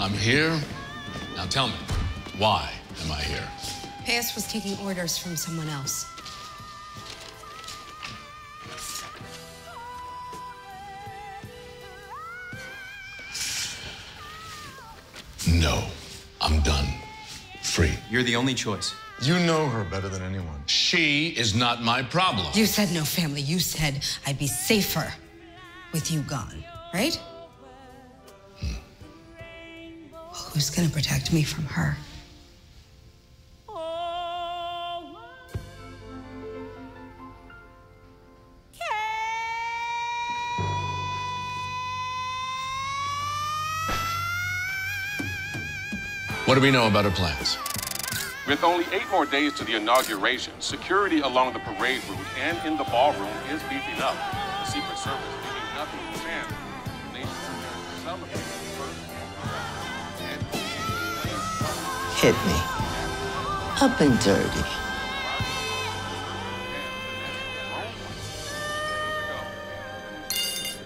I'm here. Now tell me, why am I here? Paez was taking orders from someone else. No, I'm done. Free. You're the only choice. You know her better than anyone. She is not my problem. You said no family. You said I'd be safer with you gone, right? Well, who's gonna protect me from her? What do we know about her plans? With only eight more days to the inauguration, security along the parade route and in the ballroom is beefing up. The Secret Service leaving nothing to chance. Hit me. Up and dirty.